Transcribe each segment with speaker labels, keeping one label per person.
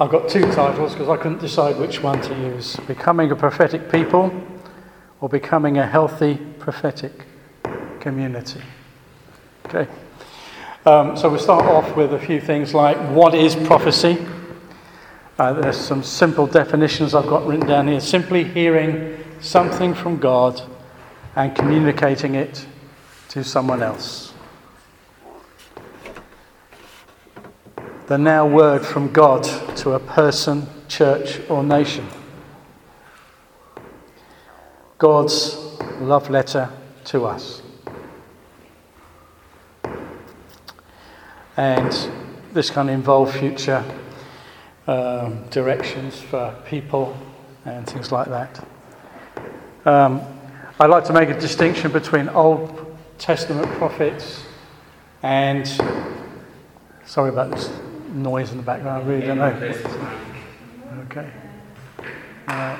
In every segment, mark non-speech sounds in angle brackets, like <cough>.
Speaker 1: I've got two titles because I couldn't decide which one to use Becoming a Prophetic People or Becoming a Healthy Prophetic Community. Okay. Um, so we'll start off with a few things like what is prophecy? Uh, there's some simple definitions I've got written down here. Simply hearing something from God and communicating it to someone else. the now word from God to a person, church, or nation. God's love letter to us. And this can involve future um, directions for people and things like that. Um, I'd like to make a distinction between Old Testament prophets and, sorry about this noise in the background. I really don't know. Okay. Uh,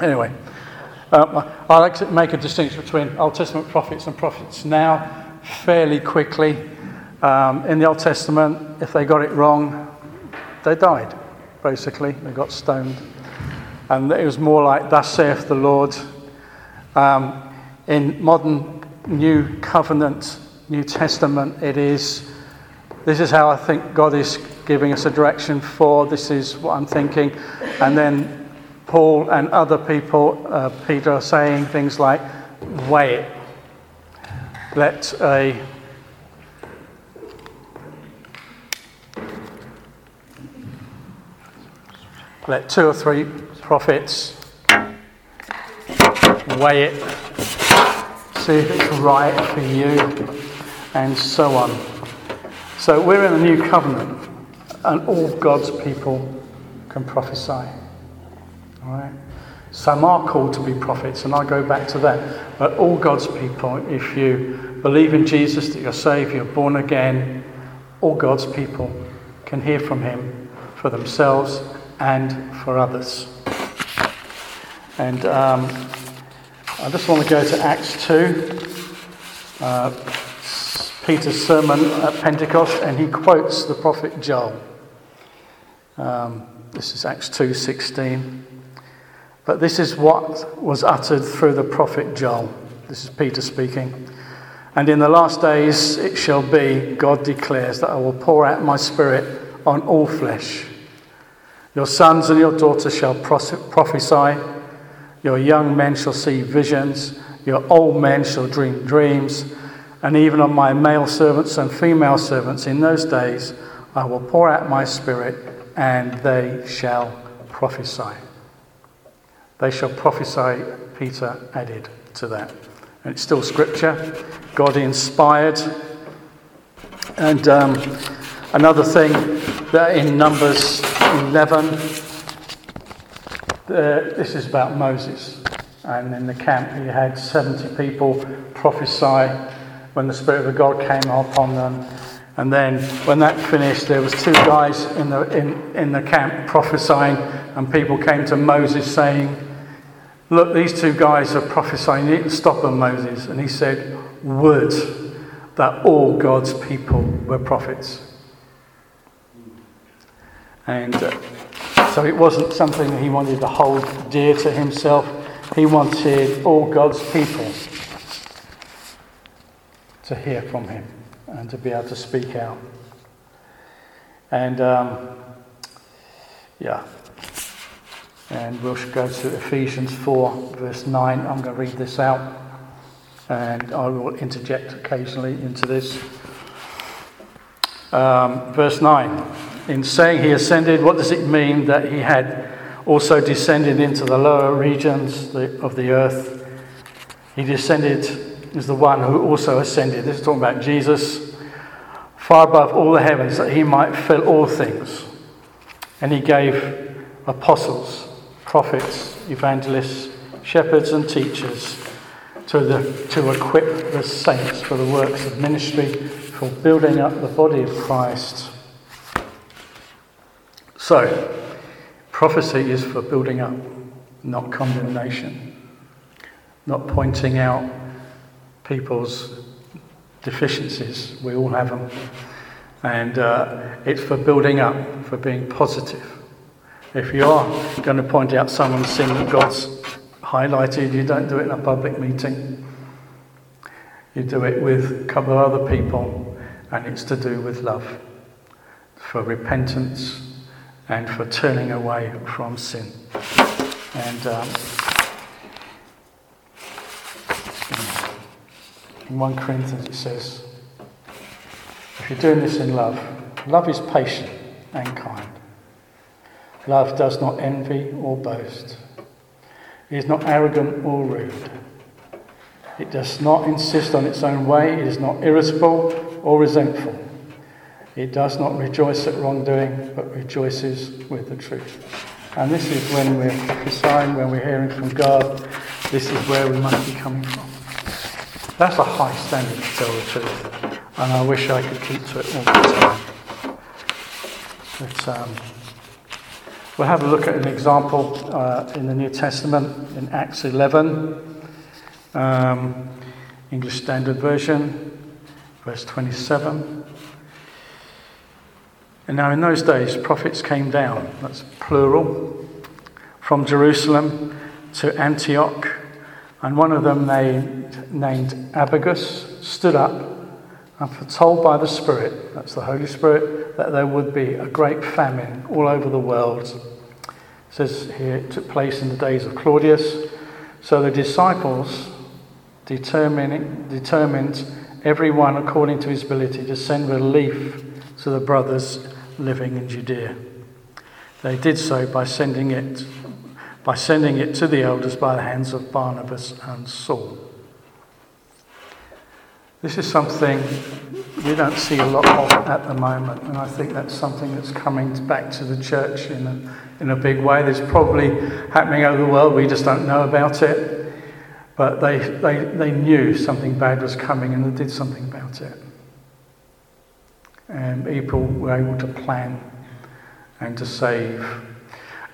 Speaker 1: anyway, um, I like to make a distinction between Old Testament prophets and prophets now fairly quickly. Um, in the Old Testament, if they got it wrong, they died, basically. They got stoned. And it was more like, Thus saith the Lord. Um, in modern New Covenant New Testament, it is this is how I think God is giving us a direction for, this is what I'm thinking. And then Paul and other people, uh, Peter, are saying things like, weigh it. Let a let two or three prophets weigh it, see if it's right for you and so on. So we're in a new covenant, and all God's people can prophesy. All right? Some are called to be prophets, and I'll go back to that. But all God's people, if you believe in Jesus, that you're saved, you're born again, all God's people can hear from Him for themselves and for others. And um, I just want to go to Acts 2. Uh, Peter's sermon at Pentecost, and he quotes the prophet Joel. Um, this is Acts 2:16. But this is what was uttered through the prophet Joel. This is Peter speaking. And in the last days it shall be, God declares, that I will pour out my spirit on all flesh. Your sons and your daughters shall prophesy, your young men shall see visions, your old men shall dream dreams and even on my male servants and female servants in those days I will pour out my spirit, and they shall prophesy. They shall prophesy, Peter added to that. And it's still scripture, God inspired. And um, another thing that in Numbers 11, this is about Moses. And in the camp, he had 70 people prophesy when the Spirit of God came upon them. And then when that finished, there was two guys in the, in, in the camp prophesying, and people came to Moses saying, Look, these two guys are prophesying. You need to stop them, Moses. And he said, Would that all God's people were prophets. And uh, so it wasn't something that he wanted to hold dear to himself. He wanted all God's people to hear from him and to be able to speak out. And um, yeah, and we'll go to Ephesians 4, verse 9. I'm going to read this out and I will interject occasionally into this. Um, verse 9 In saying he ascended, what does it mean that he had also descended into the lower regions of the earth? He descended is the one who also ascended. This is talking about Jesus, far above all the heavens, that he might fill all things. And he gave apostles, prophets, evangelists, shepherds, and teachers to, the, to equip the saints for the works of ministry, for building up the body of Christ. So, prophecy is for building up, not condemnation, not pointing out people's deficiencies. We all have them. And uh, it's for building up, for being positive. If you are going to point out someone's sin that God's highlighted, you don't do it in a public meeting. You do it with a couple of other people, and it's to do with love, for repentance, and for turning away from sin. And um, in 1 Corinthians it says, if you're doing this in love, love is patient and kind. Love does not envy or boast. It is not arrogant or rude. It does not insist on its own way. It is not irritable or resentful. It does not rejoice at wrongdoing, but rejoices with the truth. And this is when we're prophesying, when we're hearing from God, this is where we must be coming from. That's a high standard to tell the truth. And I wish I could keep to it all the time. But, um, we'll have a look at an example uh, in the New Testament in Acts 11, um, English Standard Version, verse 27. And now, in those days, prophets came down, that's plural, from Jerusalem to Antioch. And one of them, named, named Agabus, stood up and foretold by the Spirit, that's the Holy Spirit, that there would be a great famine all over the world. It says here it took place in the days of Claudius. So the disciples determining, determined everyone according to his ability to send relief to the brothers living in Judea. They did so by sending it by sending it to the elders by the hands of Barnabas and Saul. This is something we don't see a lot of at the moment, and I think that's something that's coming back to the church in a, in a big way. There's probably happening over the world, we just don't know about it. But they, they, they knew something bad was coming and they did something about it and people were able to plan and to save.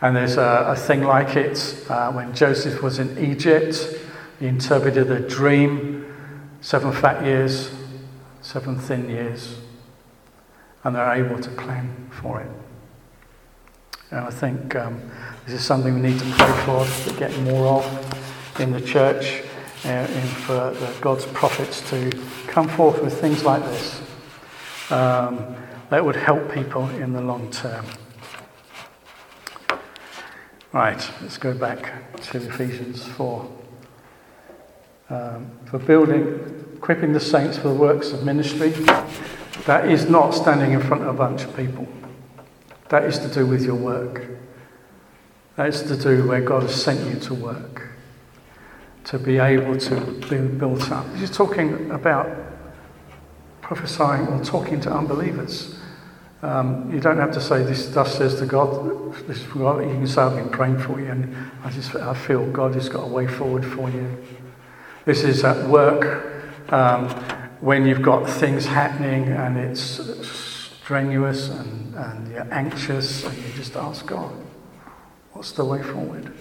Speaker 1: And there's a, a thing like it uh, when Joseph was in Egypt, he interpreted a dream seven fat years, seven thin years, and they're able to plan for it. And I think um, this is something we need to pray for to get more of in the church uh, and for God's prophets to come forth with things like this um, that would help people in the long term. Right, let's go back to Ephesians 4. Um, for building, equipping the saints for the works of ministry, that is not standing in front of a bunch of people. That is to do with your work. That is to do where God has sent you to work, to be able to be built up. He's talking about prophesying or talking to unbelievers. Um, you don't have to say this thus says to God. This God. You can say I've been praying for you, and I just I feel God has got a way forward for you. This is at work um, when you've got things happening and it's strenuous and, and you're anxious, and you just ask God, "What's the way forward?"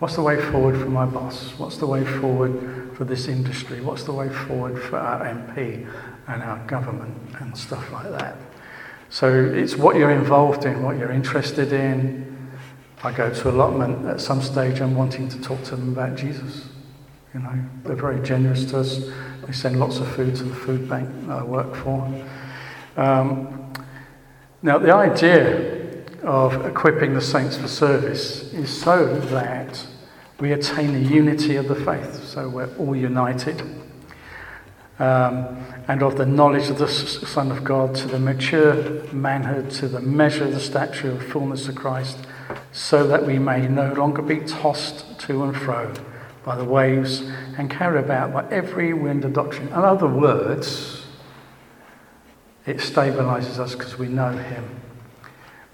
Speaker 1: What's the way forward for my boss? What's the way forward for this industry? What's the way forward for our MP and our government and stuff like that? So it's what you're involved in, what you're interested in. I go to allotment at some stage, I'm wanting to talk to them about Jesus. You know, they're very generous to us. They send lots of food to the food bank I work for. Um, now, the idea of equipping the saints for service is so that we attain the unity of the faith, so we're all united, um, and of the knowledge of the Son of God to the mature manhood, to the measure of the stature of fullness of Christ, so that we may no longer be tossed to and fro by the waves and carried about by every wind of doctrine. In other words, it stabilizes us because we know Him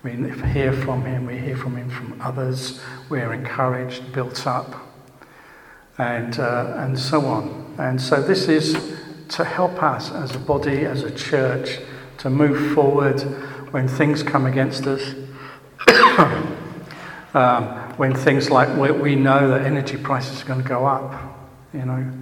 Speaker 1: we hear from him, we hear from him from others, we're encouraged, built up, and, uh, and so on. And so, this is to help us as a body, as a church, to move forward when things come against us. <coughs> um, when things like we know that energy prices are going to go up, you know,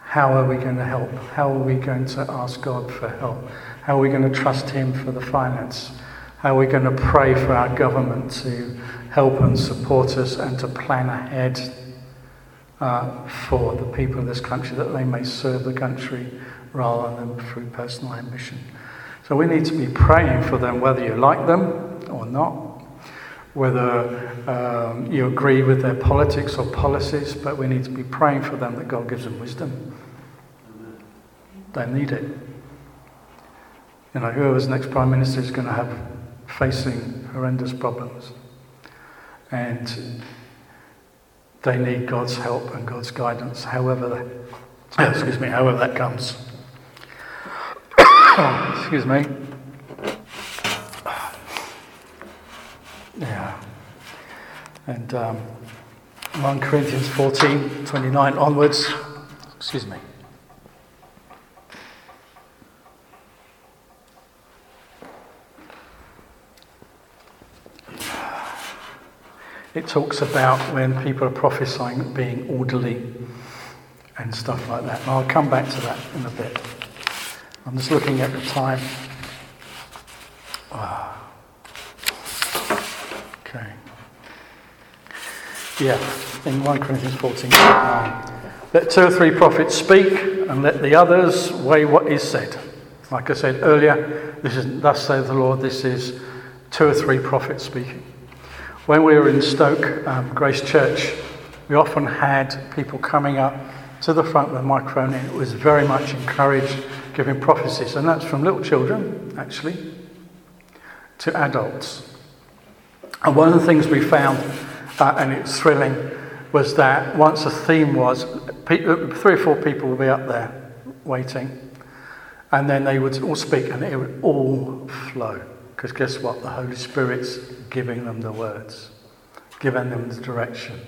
Speaker 1: how are we going to help? How are we going to ask God for help? How are we going to trust Him for the finance? How are we going to pray for our government to help and support us and to plan ahead uh, for the people of this country that they may serve the country rather than through personal ambition? So we need to be praying for them whether you like them or not, whether um, you agree with their politics or policies, but we need to be praying for them that God gives them wisdom. They need it. You know, whoever's next prime minister is going to have facing horrendous problems. And they need God's help and God's guidance, however that, <coughs> excuse me, however that comes. <coughs> excuse me. Yeah. And um, 1 Corinthians 14, 29 onwards. Excuse me. It talks about when people are prophesying being orderly and stuff like that. And I'll come back to that in a bit. I'm just looking at the time. Ah. Okay. Yeah, in 1 Corinthians 14, 9. Let two or three prophets speak, and let the others weigh what is said. Like I said earlier, this is thus saith the Lord, this is two or three prophets speaking. When we were in Stoke um, Grace Church, we often had people coming up to the front with a microphone, and it was very much encouraged giving prophecies, and that's from little children, actually, to adults. And one of the things we found uh, and it's thrilling, was that once a theme was, uh, three or four people would be up there waiting, and then they would all speak and it would all flow. Because guess what? The Holy Spirit's giving them the words, giving them the direction.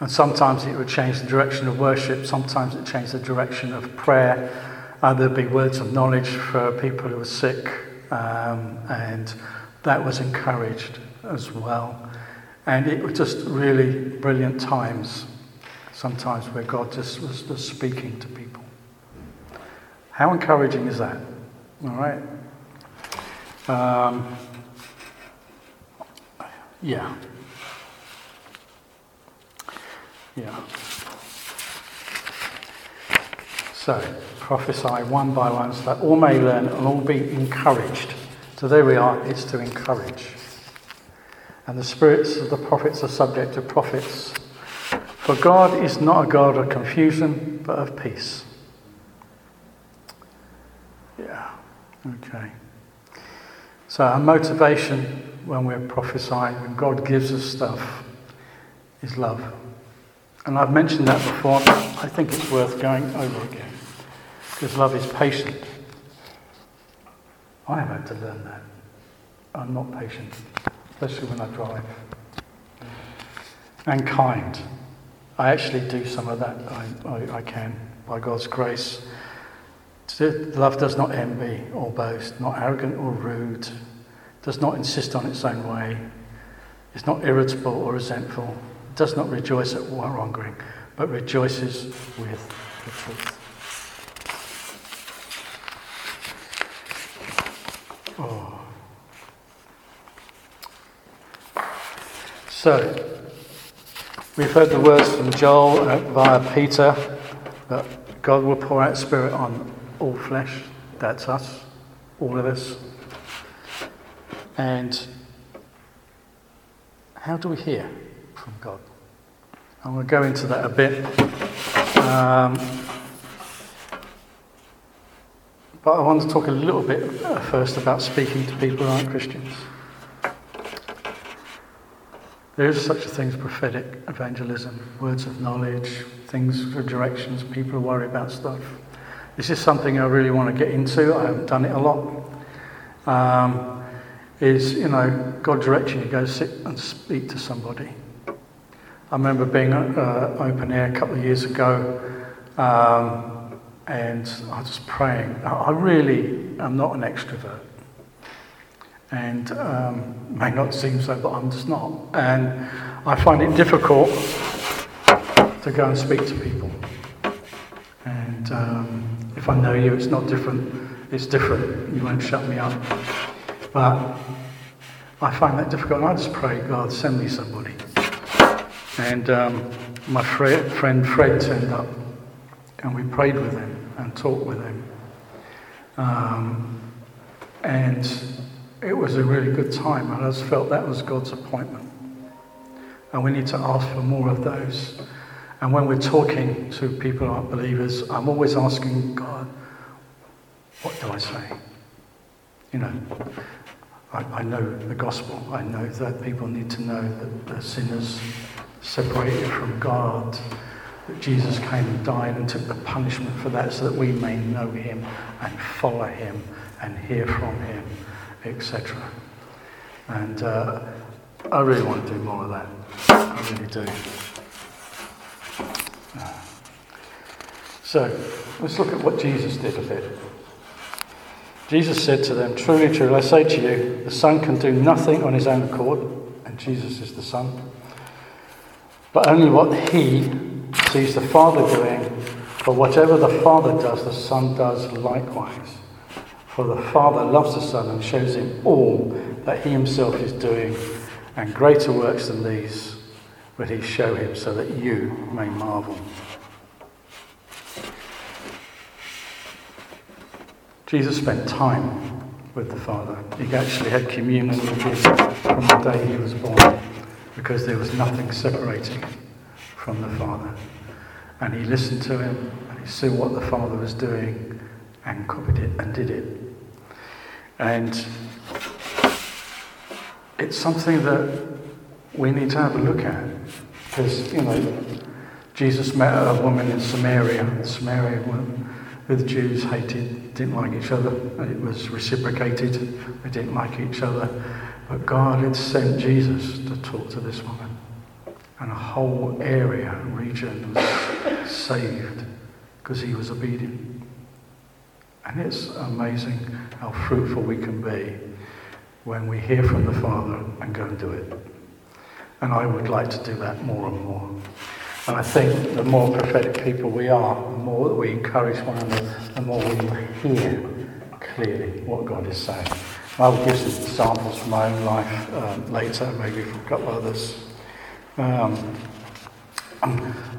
Speaker 1: And sometimes it would change the direction of worship, sometimes it changed the direction of prayer. Uh, there'd be words of knowledge for people who were sick, um, and that was encouraged as well. And it was just really brilliant times, sometimes where God just was just speaking to people. How encouraging is that? All right? Um, yeah. Yeah. So, prophesy one by one so that all may learn and all be encouraged. So, there we are, it's to encourage and the spirits of the prophets are subject to prophets. For God is not a God of confusion, but of peace. Yeah, okay. So, our motivation when we're prophesying, when God gives us stuff, is love. And I've mentioned that before, I think it's worth going over again. Because love is patient. I have had to learn that. I'm not patient especially when I drive. And kind. I actually do some of that. I, I, I can, by God's grace. Love does not envy or boast, not arrogant or rude, does not insist on its own way, is not irritable or resentful, does not rejoice at wrongdoing, but rejoices with the truth. Oh. So, we've heard the words from Joel uh, via Peter that God will pour out Spirit on all flesh. That's us, all of us. And how do we hear from God? I'm going to go into that a bit. Um, but I want to talk a little bit first about speaking to people who aren't Christians. There is such a thing as prophetic evangelism, words of knowledge, things for directions, people who worry about stuff. This is something I really want to get into. I haven't done it a lot. Um, is, you know, God directs you to go sit and speak to somebody. I remember being at uh, open air a couple of years ago um, and I was praying. I really am not an extrovert and um, may not seem so, but I'm just not. And I find it difficult to go and speak to people. And um, if I know you, it's not different it's different. You won't shut me up. But I find that difficult. And I just pray, God, send me somebody. And um, my friend Fred turned up, and we prayed with him and talked with him. Um, and it was a really good time. And I just felt that was God's appointment. And we need to ask for more of those. And when we're talking to people who aren't believers, I'm always asking God, what do I say? You know, I, I know the gospel. I know that people need to know that the sinners separated from God, that Jesus came and died and took the punishment for that so that we may know him and follow him and hear from him, etc. And uh, I really want to do more of that. I really do. So let's look at what Jesus did a bit. Jesus said to them, Truly, truly, I say to you, the Son can do nothing on his own accord, and Jesus is the Son, but only what he sees the Father doing, for whatever the Father does, the Son does likewise. For the Father loves the Son and shows him all that he himself is doing, and greater works than these will he show him, so that you may marvel. Jesus spent time with the Father. He actually had communion with him from the day he was born because there was nothing separating from the Father. And he listened to him and he saw what the Father was doing and copied it and did it. And it's something that we need to have a look at because, you know, Jesus met a woman in Samaria. the Samaria who the Jews hated, didn't like each other, it was reciprocated. They didn't like each other. But God had sent Jesus to talk to this woman. And a whole area, region was saved because he was obedient. And it's amazing how fruitful we can be when we hear from the Father and go and do it. And I would like to do that more and more. And I think the more prophetic people we are, the more that we encourage one another, the more we hear clearly what God is saying. I will give some examples from my own life um, later, maybe from a couple of others. Um,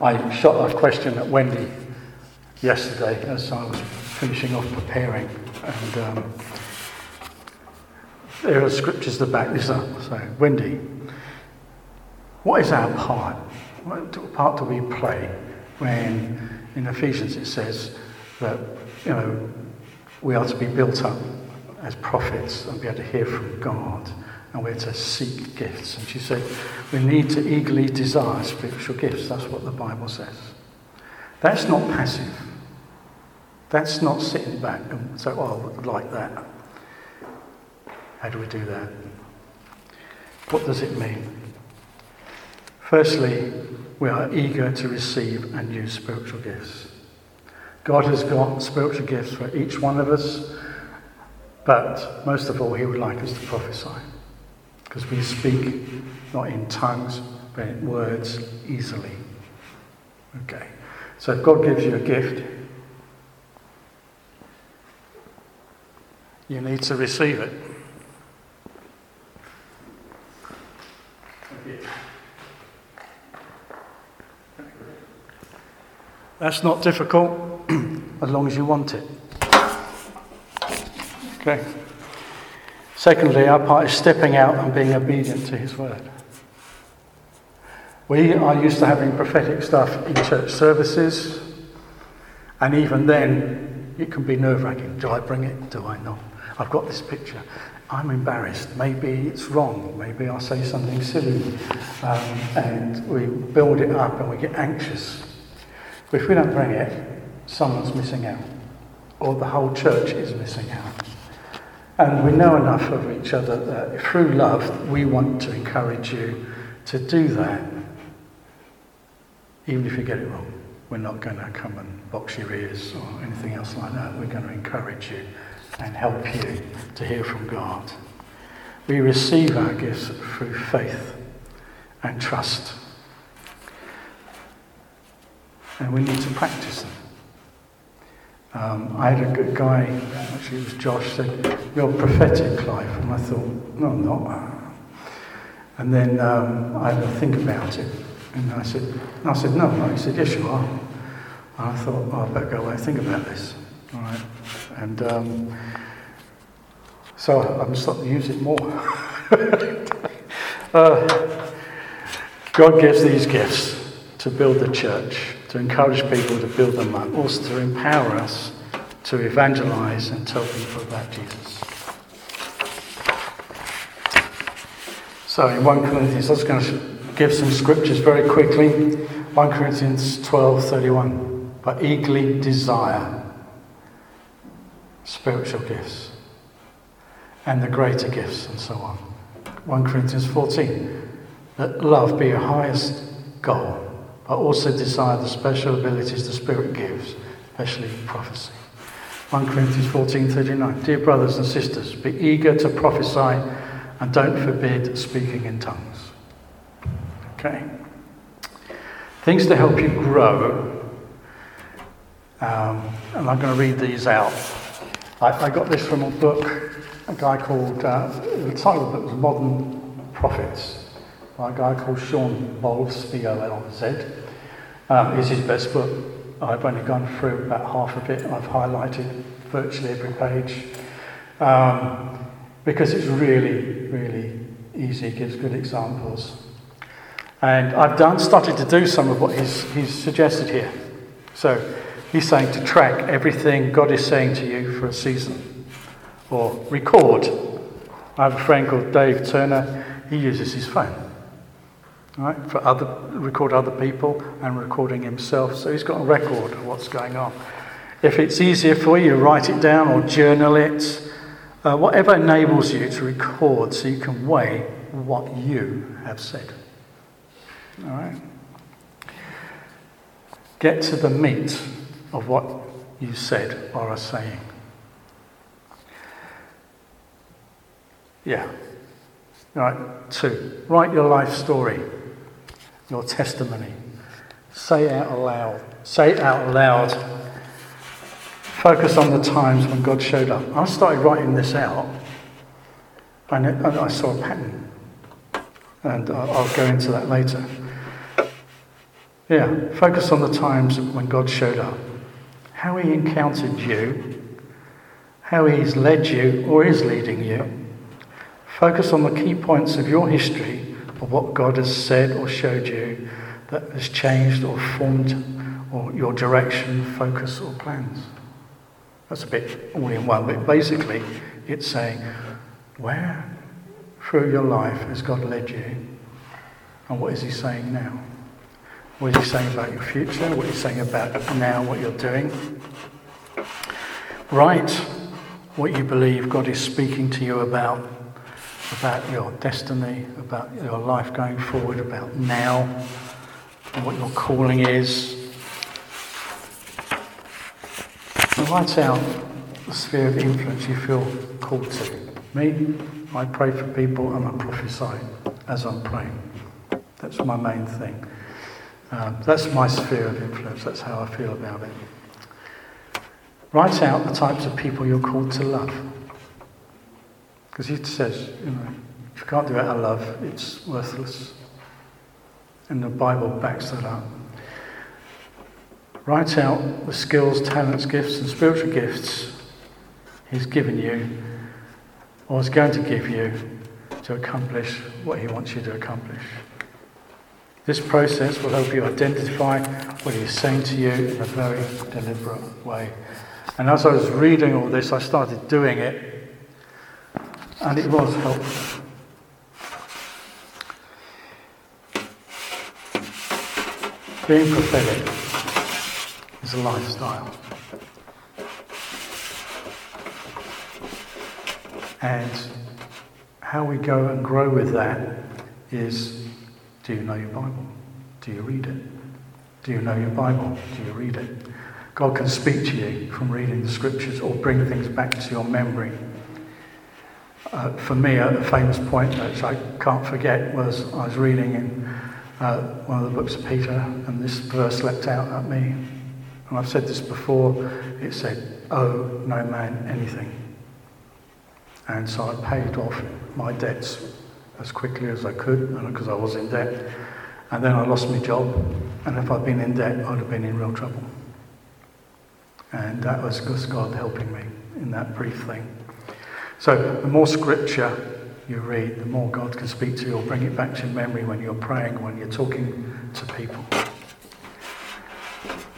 Speaker 1: I shot a question at Wendy yesterday as I was finishing off preparing, and um, there are scriptures to back this up. So, Wendy, what is our part? What part do we play when in Ephesians it says that you know we are to be built up as prophets and be able to hear from God and we're to seek gifts. And she said we need to eagerly desire spiritual gifts. That's what the Bible says. That's not passive. That's not sitting back and say, oh, like that. How do we do that? What does it mean? Firstly, we are eager to receive and use spiritual gifts. God has got spiritual gifts for each one of us, but most of all, He would like us to prophesy. Because we speak not in tongues, but in words easily. Okay. So if God gives you a gift, you need to receive it. That's not difficult <clears throat> as long as you want it. Okay. Secondly, our part is stepping out and being obedient to His word. We are used to having prophetic stuff in church services, and even then, it can be nerve wracking. Do I bring it? Do I not? I've got this picture. I'm embarrassed. Maybe it's wrong. Maybe I'll say something silly. Um, and we build it up and we get anxious. But if we don't bring it, someone's missing out, or the whole church is missing out. And we know enough of each other that through love, we want to encourage you to do that, even if you get it wrong. We're not going to come and box your ears or anything else like that. We're going to encourage you and help you to hear from God. We receive our gifts through faith and trust and we need to practice them. Um, I had a good guy, actually it was Josh, said, You're prophetic, Clive. And I thought, No, I'm not. And then um, I had to think about it. And I said, and I said, No. He said, Yes, you are. And I thought, oh, I better go away and think about this. All right. And um, so I'm starting to use it more. <laughs> uh, God gives these gifts to build the church, to encourage people to build them up, also to empower us to evangelize and tell people about Jesus. So in 1 Corinthians, I was going to give some scriptures very quickly. 1 Corinthians 12:31. But eagerly desire spiritual gifts and the greater gifts and so on. 1 Corinthians 14. Let love be your highest goal but also desire the special abilities the Spirit gives, especially prophecy. 1 Corinthians 14:39. Dear brothers and sisters, be eager to prophesy and don't forbid speaking in tongues. Okay. Things to help you grow. Um, and I'm going to read these out. I, I, got this from a book, a guy called, uh, the title of it was Modern Prophets by a guy called Shawn Bolz, B O L Z. Um, it's his best book. I've only gone through about half of it. I've highlighted virtually every page um, because it's really, really easy. Gives good examples. And I've done, started to do some of what he's, he's suggested here. So he's saying to track everything God is saying to you for a season or record. I have a friend called Dave Turner, he uses his phone right, for other, record other people and recording himself. So he's got a record of what's going on. If it's easier for you, write it down or journal it. Uh, whatever enables you to record so you can weigh what you have said. All right? Get to the meat of what you said or are saying. Yeah. All right, two. Write your life story your testimony. Say it out loud. Say it out loud. Focus on the times when God showed up. I started writing this out, and, it, and I saw a pattern. And I'll go into that later. Yeah, focus on the times when God showed up. How He encountered you, how He's led you or is leading you. Focus on the key points of your history of what God has said or showed you that has changed or formed or your direction, focus, or plans. That's a bit all in one, but basically it's saying, where through your life has God led you? And what is He saying now? What is He saying about your future? What is He saying about now, what you're doing? Write what you believe God is speaking to you about about your destiny, about your life going forward, about now, and what your calling is. And write out the sphere of influence you feel called to. Me, I pray for people and I prophesy as I'm praying. That's my main thing. Um, that's my sphere of influence. That's how I feel about it. Write out the types of people you're called to love. Because he says, you know, if you can't do it out of love, it's worthless. And the Bible backs that up. Write out the skills, talents, gifts, and spiritual gifts He's given you or is going to give you to accomplish what He wants you to accomplish. This process will help you identify what He's saying to you in a very deliberate way. And as I was reading all this, I started doing it and it was helpful. Being prophetic is a lifestyle. And how we go and grow with that is do you know your Bible? Do you read it? Do you know your Bible? Do you read it? God can speak to you from reading the scriptures or bring things back to your memory uh, for me, a famous point which I can't forget was I was reading in uh, one of the books of Peter, and this verse leapt out at me. And I've said this before, it said, owe no man anything. And so I paid off my debts as quickly as I could because I was in debt. And then I lost my job. And if I'd been in debt, I'd have been in real trouble. And that was God helping me in that brief thing. So the more scripture you read, the more God can speak to you or bring it back to memory when you're praying, when you're talking to people.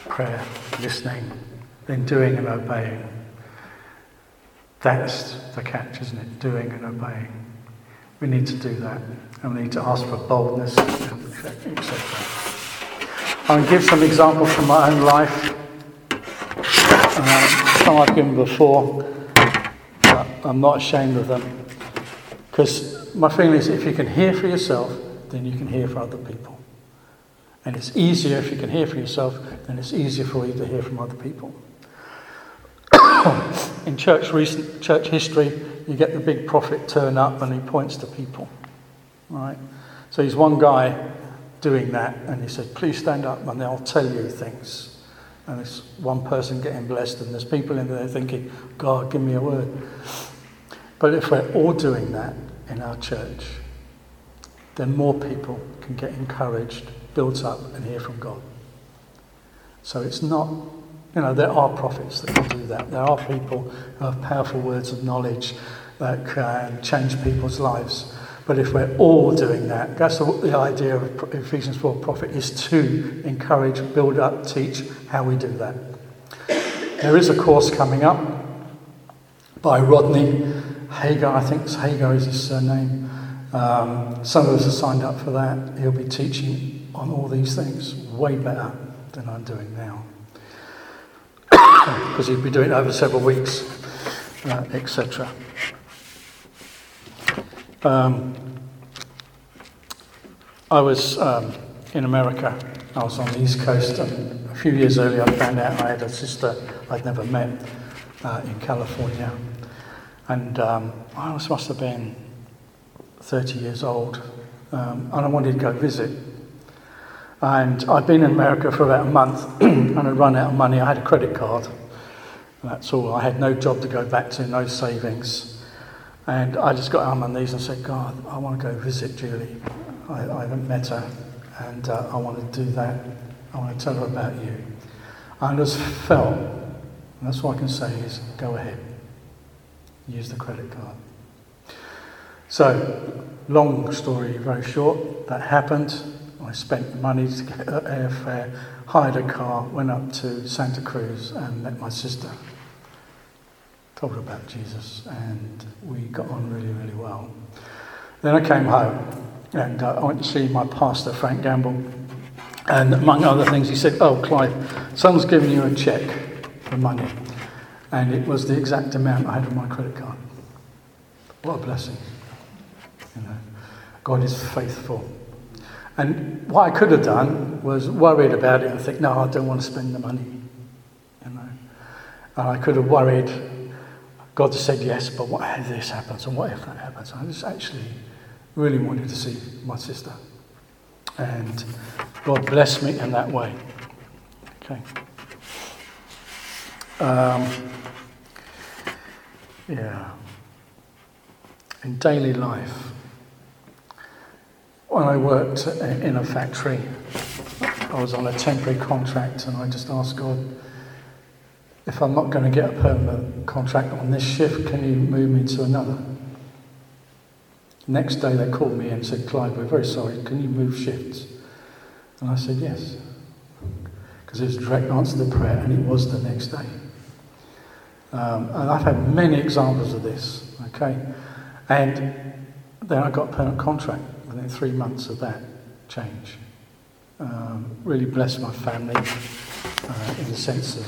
Speaker 1: Prayer, listening, then doing and obeying. That's the catch, isn't it? Doing and obeying. We need to do that. And we need to ask for boldness, etc. I'll give some examples from my own life. Um, some I've given before, I'm not ashamed of them. Because my feeling is if you can hear for yourself, then you can hear for other people. And it's easier if you can hear for yourself, then it's easier for you to hear from other people. <coughs> In church recent church history, you get the big prophet turn up and he points to people. Right? So he's one guy doing that, and he said, Please stand up and they'll tell you things. And there's one person getting blessed, and there's people in there thinking, God, give me a word. But if we're all doing that in our church, then more people can get encouraged, built up, and hear from God. So it's not, you know, there are prophets that can do that. There are people who have powerful words of knowledge that can change people's lives. But if we're all doing that, that's the idea of Ephesians 4 prophet is to encourage, build up, teach how we do that. There is a course coming up by Rodney Hagar, I think Hagar is his surname. Um, some of us have signed up for that. He'll be teaching on all these things way better than I'm doing now. <coughs> Because he'll be doing it over several weeks, uh, etc. Um, I was um, in America. I was on the East Coast. And a few years earlier, I found out I had a sister I'd never met uh, in California. And um, I must have been 30 years old. Um, and I wanted to go visit. And I'd been in America for about a month <clears throat> and I'd run out of money. I had a credit card. That's all. I had no job to go back to, no savings. And I just got on my knees and said, God, I want to go visit Julie. I, I haven't met her and uh, I want to do that. I want to tell her about you. I just felt, and that's what I can say is, go ahead use the credit card. So, long story very short, that happened. I spent the money to get airfare, hired a car, went up to Santa Cruz and met my sister. Told her about Jesus, and we got on really, really well. Then I came home and uh, I went to see my pastor, Frank Gamble. And among other things, he said, Oh, Clive, someone's given you a check for money and it was the exact amount I had on my credit card. What a blessing. You know, God is faithful. And what I could have done was worried about it and think, no, I don't want to spend the money. You know. And I could have worried, God said yes, but what if this happens and what if that happens? I just actually really wanted to see my sister. And God blessed me in that way. Okay. Um, yeah. In daily life, when I worked in a factory, I was on a temporary contract, and I just asked God, if I'm not going to get a permanent contract on this shift, can you move me to another? Next day they called me and said, Clive, we're very sorry, can you move shifts? And I said, yes. Because it was a direct answer to the prayer, and it was the next day. Um, and I've had many examples of this, okay? And then I got a permanent contract within three months of that change. Um, really blessed my family uh, in the sense of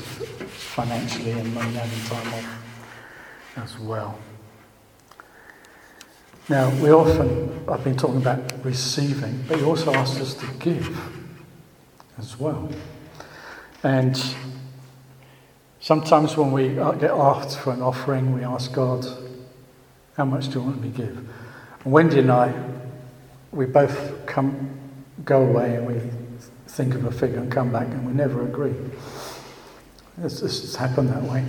Speaker 1: financially and money having time off as well. Now, we often, I've been talking about receiving, but he also asks us to give as well. And Sometimes when we uh, get asked for an offering, we ask God, How much do you want me to give? And Wendy and I, we both come, go away and we think of a figure and come back and we never agree. It's just happened that way.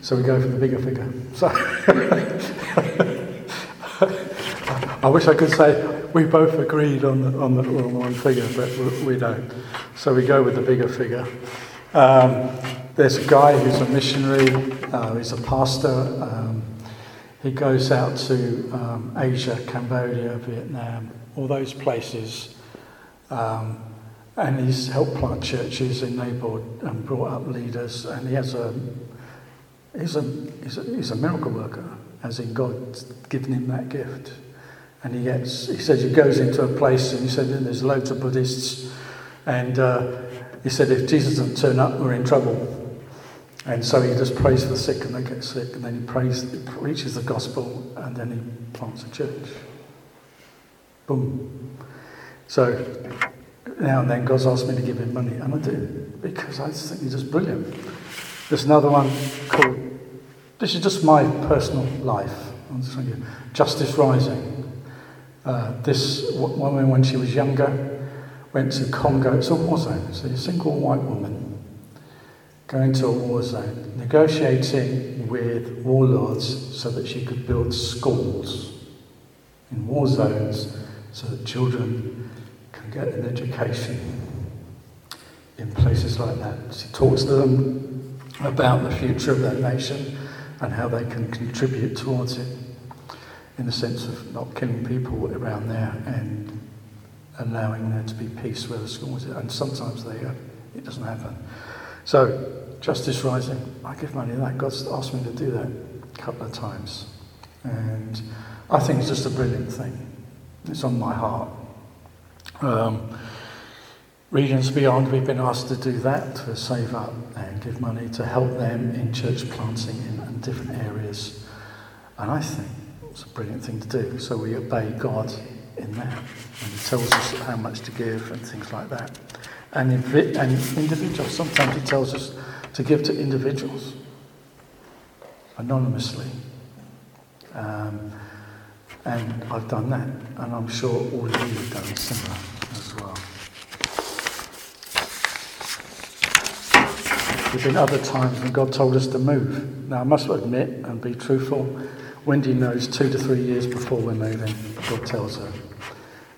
Speaker 1: So we go for the bigger figure. So <laughs> I wish I could say we both agreed on the, on the, on one figure, but we, we don't. So we go with the bigger figure. Um, there's a guy who's a missionary, uh, he's a pastor. Um, he goes out to um, Asia, Cambodia, Vietnam, all those places. Um, and he's helped plant churches, enabled and brought up leaders, and he has a he's a he's a, he's a miracle worker, as in God's given him that gift. And he gets he says he goes into a place and he said there's loads of Buddhists, and uh, he said if Jesus doesn't turn up, we're in trouble. And so he just prays for the sick and they get sick, and then he prays, he preaches the gospel, and then he plants a church. Boom. So now and then God's asked me to give him money, and I do, because I think he's just brilliant. There's another one called, this is just my personal life. Justice Rising. Uh, this woman, when she was younger, went to Congo. It's a war zone. So a single white woman going to a war zone, negotiating with warlords so that she could build schools in war zones so that children get an education in places like that. She talks to them about the future of their nation and how they can contribute towards it in the sense of not killing people around there and allowing there to be peace where the schools are. And sometimes they, uh, it doesn't happen. So, Justice Rising, I give money to that. God's asked me to do that a couple of times. And I think it's just a brilliant thing. It's on my heart. Um, Regions Beyond, we've been asked to do that, to save up and give money to help them in church planting in, in different areas. And I think it's a brilliant thing to do. So we obey God in that. And He tells us how much to give and things like that. And, invi- and individuals, sometimes He tells us to give to individuals anonymously. Um, and I've done that, and I'm sure all of you have done similar as well. There have been other times when God told us to move. Now, I must admit and be truthful, Wendy knows two to three years before we're moving, God tells her,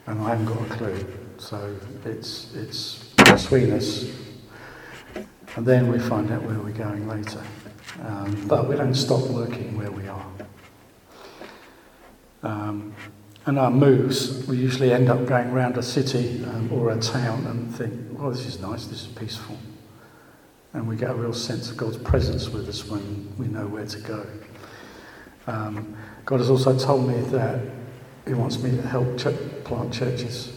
Speaker 1: and I haven't got a clue. So it's, it's between us. And then we find out where we're going later. Um, but we don't stop working where we are. Um, and our moves, we usually end up going around a city um, or a town and think, well, this is nice, this is peaceful. And we get a real sense of God's presence with us when we know where to go. Um, God has also told me that He wants me to help ch- plant churches.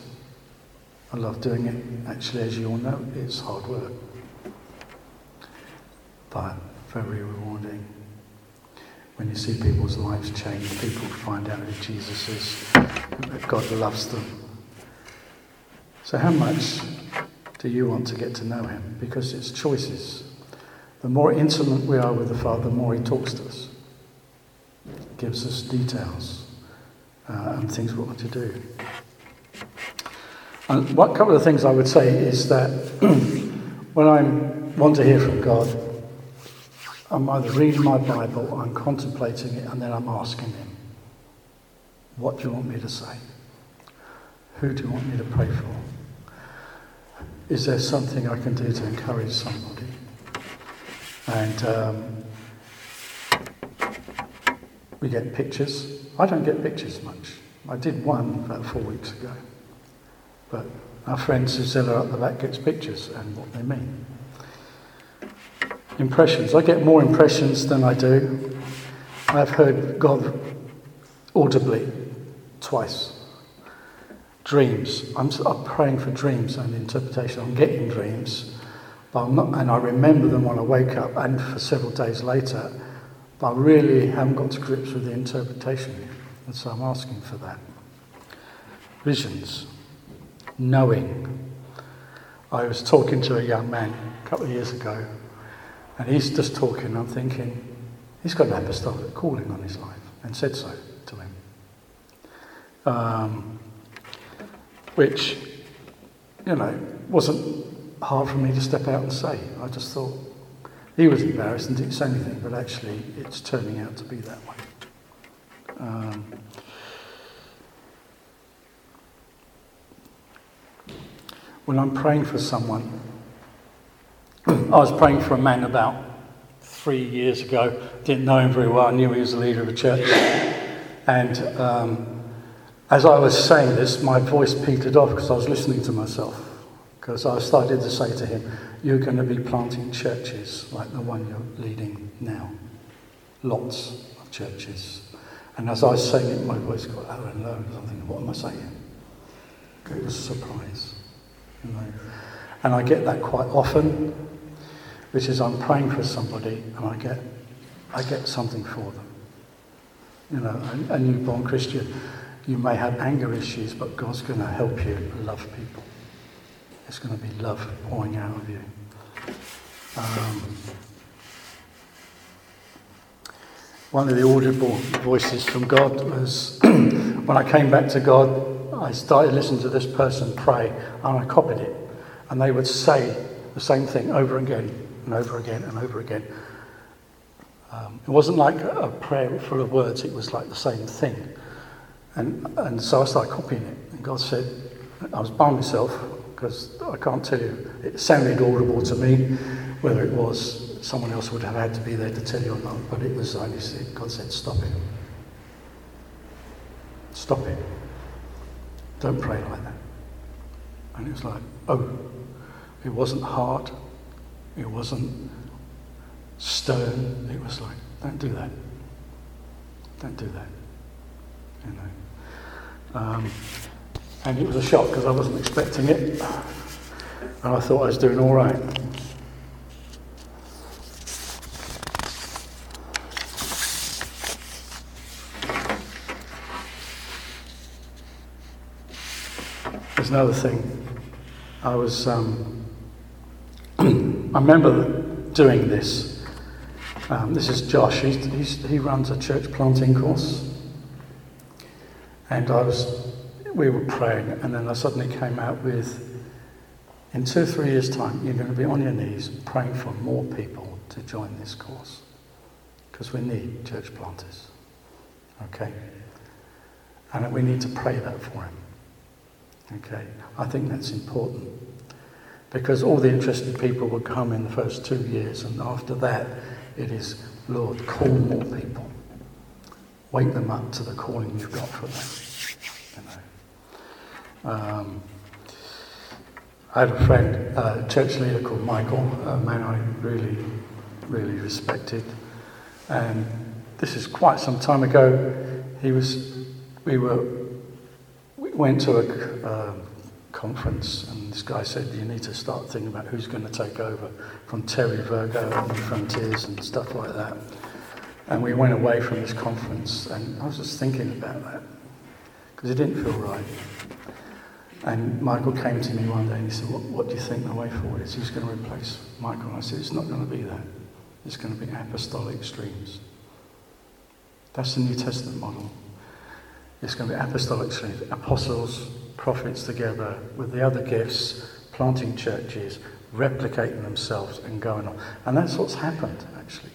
Speaker 1: I love doing it. Actually, as you all know, it's hard work, but very rewarding when you see people's lives change, people find out who Jesus is, that God loves them. So, how much do you want to get to know Him? Because it's choices. The more intimate we are with the Father, the more He talks to us, gives us details uh, and things we want to do. And one couple of things I would say is that <clears throat> when I want to hear from God, I'm either reading my Bible, I'm contemplating it, and then I'm asking Him, What do you want me to say? Who do you want me to pray for? Is there something I can do to encourage somebody? And um, we get pictures. I don't get pictures much. I did one about four weeks ago. But our friend Susilla at the back gets pictures and what they mean impressions. I get more impressions than I do. I've heard God audibly twice. Dreams. I'm, I'm praying for dreams and interpretation. I'm getting dreams, but I'm not, and I remember them when I wake up and for several days later. But I really haven't got to grips with the interpretation and so I'm asking for that. Visions, knowing. I was talking to a young man a couple of years ago and he's just talking, I'm thinking, he's got an apostolic calling on his life, and said so to him. Um, which, you know, wasn't hard for me to step out and say. I just thought, He was embarrassed and didn't say anything, but actually it's turning out to be that way. Um, when I'm praying for someone, I was praying for a man about three years ago. Didn't know him very well. I knew he was the leader of a church. And um, as I was saying this, my voice petered off because I was listening to myself. Because I started to say to him, You're going to be planting churches like the one you're leading now. Lots of churches. And as I was saying it, my voice got lower and lower. I was thinking, What am I saying? It was a surprise. You know. And I get that quite often, which is I'm praying for somebody and I get, I get something for them. You know, a, a newborn Christian, you may have anger issues, but God's going to help you love people. It's going to be love pouring out of you. Um, one of the audible voices from God was <clears throat> when I came back to God, I started listening to this person pray and I copied it. And they would say the same thing over again and over again and over again. Um, it wasn't like a prayer full of words, it was like the same thing. And, and so I started copying it. And God said, I was by myself because I can't tell you, it sounded audible to me. Whether it was, someone else would have had to be there to tell you or not, but it was, said, God said, stop it. Stop it. Don't pray like that. And it was like, oh, it wasn't hard. It wasn't stern. It was like, don't do that. Don't do that. You know. Um, and it was a shock because I wasn't expecting it. And I thought I was doing all right. There's another thing. I was um, I remember doing this. Um, this is Josh. He's, he's, he runs a church planting course. And I was, we were praying, and then I suddenly came out with, in two or three years' time, you're going to be on your knees praying for more people to join this course. Because we need church planters. Okay? And we need to pray that for him. Okay? I think that's important because all the interested people will come in the first two years, and after that, it is, Lord, call more people. Wake them up to the calling you've got for them. You know. Um, I had a friend, a church leader called Michael, a man I really, really respected. And this is quite some time ago. He was, we were, we went to a, um, conference, and this guy said, You need to start thinking about who's going to take over from Terry Virgo and the Frontiers and stuff like that. And we went away from this conference, and I was just thinking about that because it didn't feel right. And Michael came to me one day and he said, What, what do you think the way forward is? Who's going to replace Michael? And I said, It's not going to be that. It's going to be apostolic streams. That's the New Testament model. It's going to be apostolic streams, apostles, prophets together with the other gifts, planting churches, replicating themselves and going on. And that's what's happened, actually.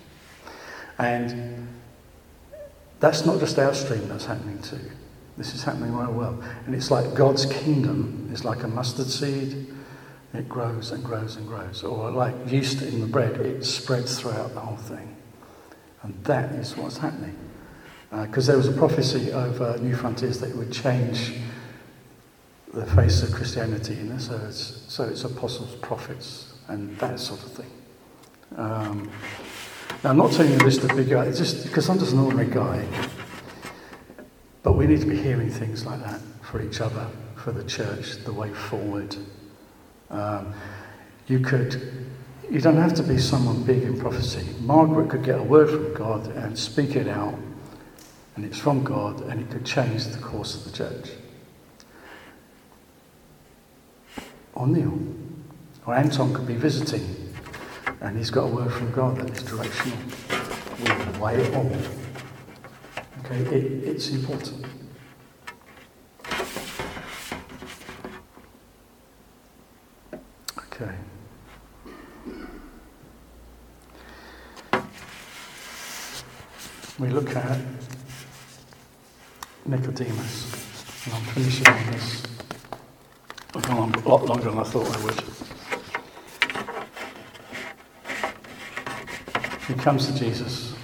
Speaker 1: And that's not just our stream that's happening too. This is happening right well. And it's like God's kingdom is like a mustard seed. It grows and grows and grows. Or like yeast in the bread, it spreads throughout the whole thing. And that is what's happening. Because uh, there was a prophecy over New Frontiers that it would change the face of Christianity, you know, so it's, so it's apostles, prophets, and that sort of thing. Um, now, I'm not telling you this to be guy, just because I'm just an ordinary guy, but we need to be hearing things like that for each other, for the church, the way forward. Um, you could, you don't have to be someone big in prophecy. Margaret could get a word from God and speak it out, and it's from God, and it could change the course of the church. O'Neill or Anton could be visiting and he's got a word from God that is directional with the way all. Okay, it, it's important. Okay. We look at Nicodemus, and I'm finishing on this. I've gone on a lot longer than I thought I would. He comes to Jesus,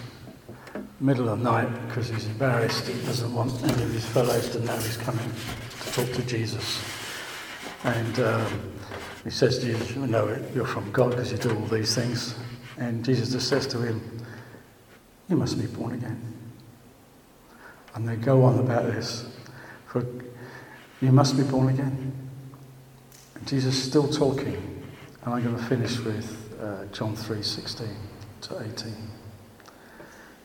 Speaker 1: middle of the night, because he's embarrassed. He doesn't want any of his fellows to know he's coming to talk to Jesus. And um, he says to Jesus, You know you're from God because you do all these things. And Jesus just says to him, You must be born again. And they go on about this. For you must be born again. Jesus is still talking. And I'm going to finish with uh, John 3 16 to 18.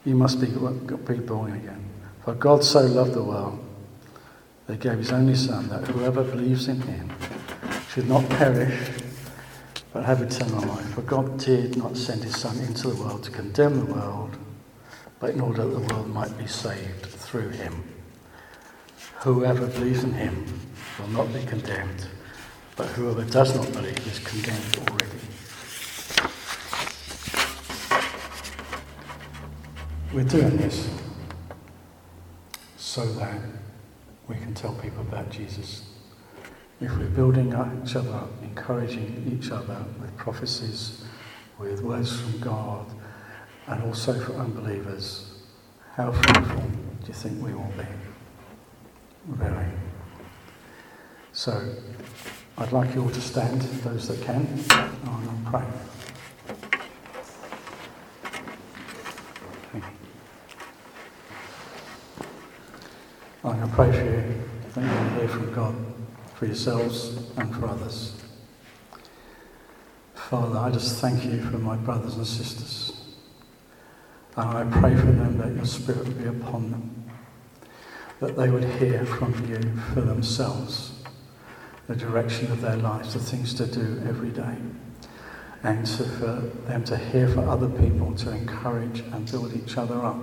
Speaker 1: You must be, be born again. For God so loved the world, that he gave his only Son, that whoever believes in him should not perish, but have eternal life. For God did not send his Son into the world to condemn the world, but in order that the world might be saved through him. Whoever believes in him will not be condemned, but whoever does not believe is condemned already. We're doing this so that we can tell people about Jesus. If we're building each other up, encouraging each other with prophecies, with words from God, and also for unbelievers, how fruitful do you think we will be? Very. So, I'd like you all to stand, those that can, and I'll pray. I'm going to pray for you that you will hear from God for yourselves and for others. Father, I just thank you for my brothers and sisters. And I pray for them that your Spirit would be upon them, that they would hear from you for themselves the direction of their lives, the things to do every day, and to, for them to hear for other people, to encourage and build each other up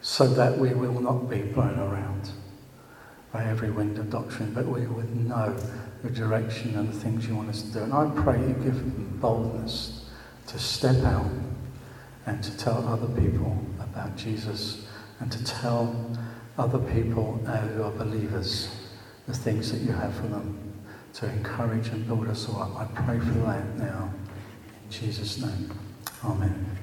Speaker 1: so that we will not be blown around by every wind of doctrine, but we would know the direction and the things you want us to do. And I pray you give them boldness to step out and to tell other people about Jesus and to tell other people uh, who are believers the things that you have for them to encourage and build us all up. I pray for that now. In Jesus' name. Amen.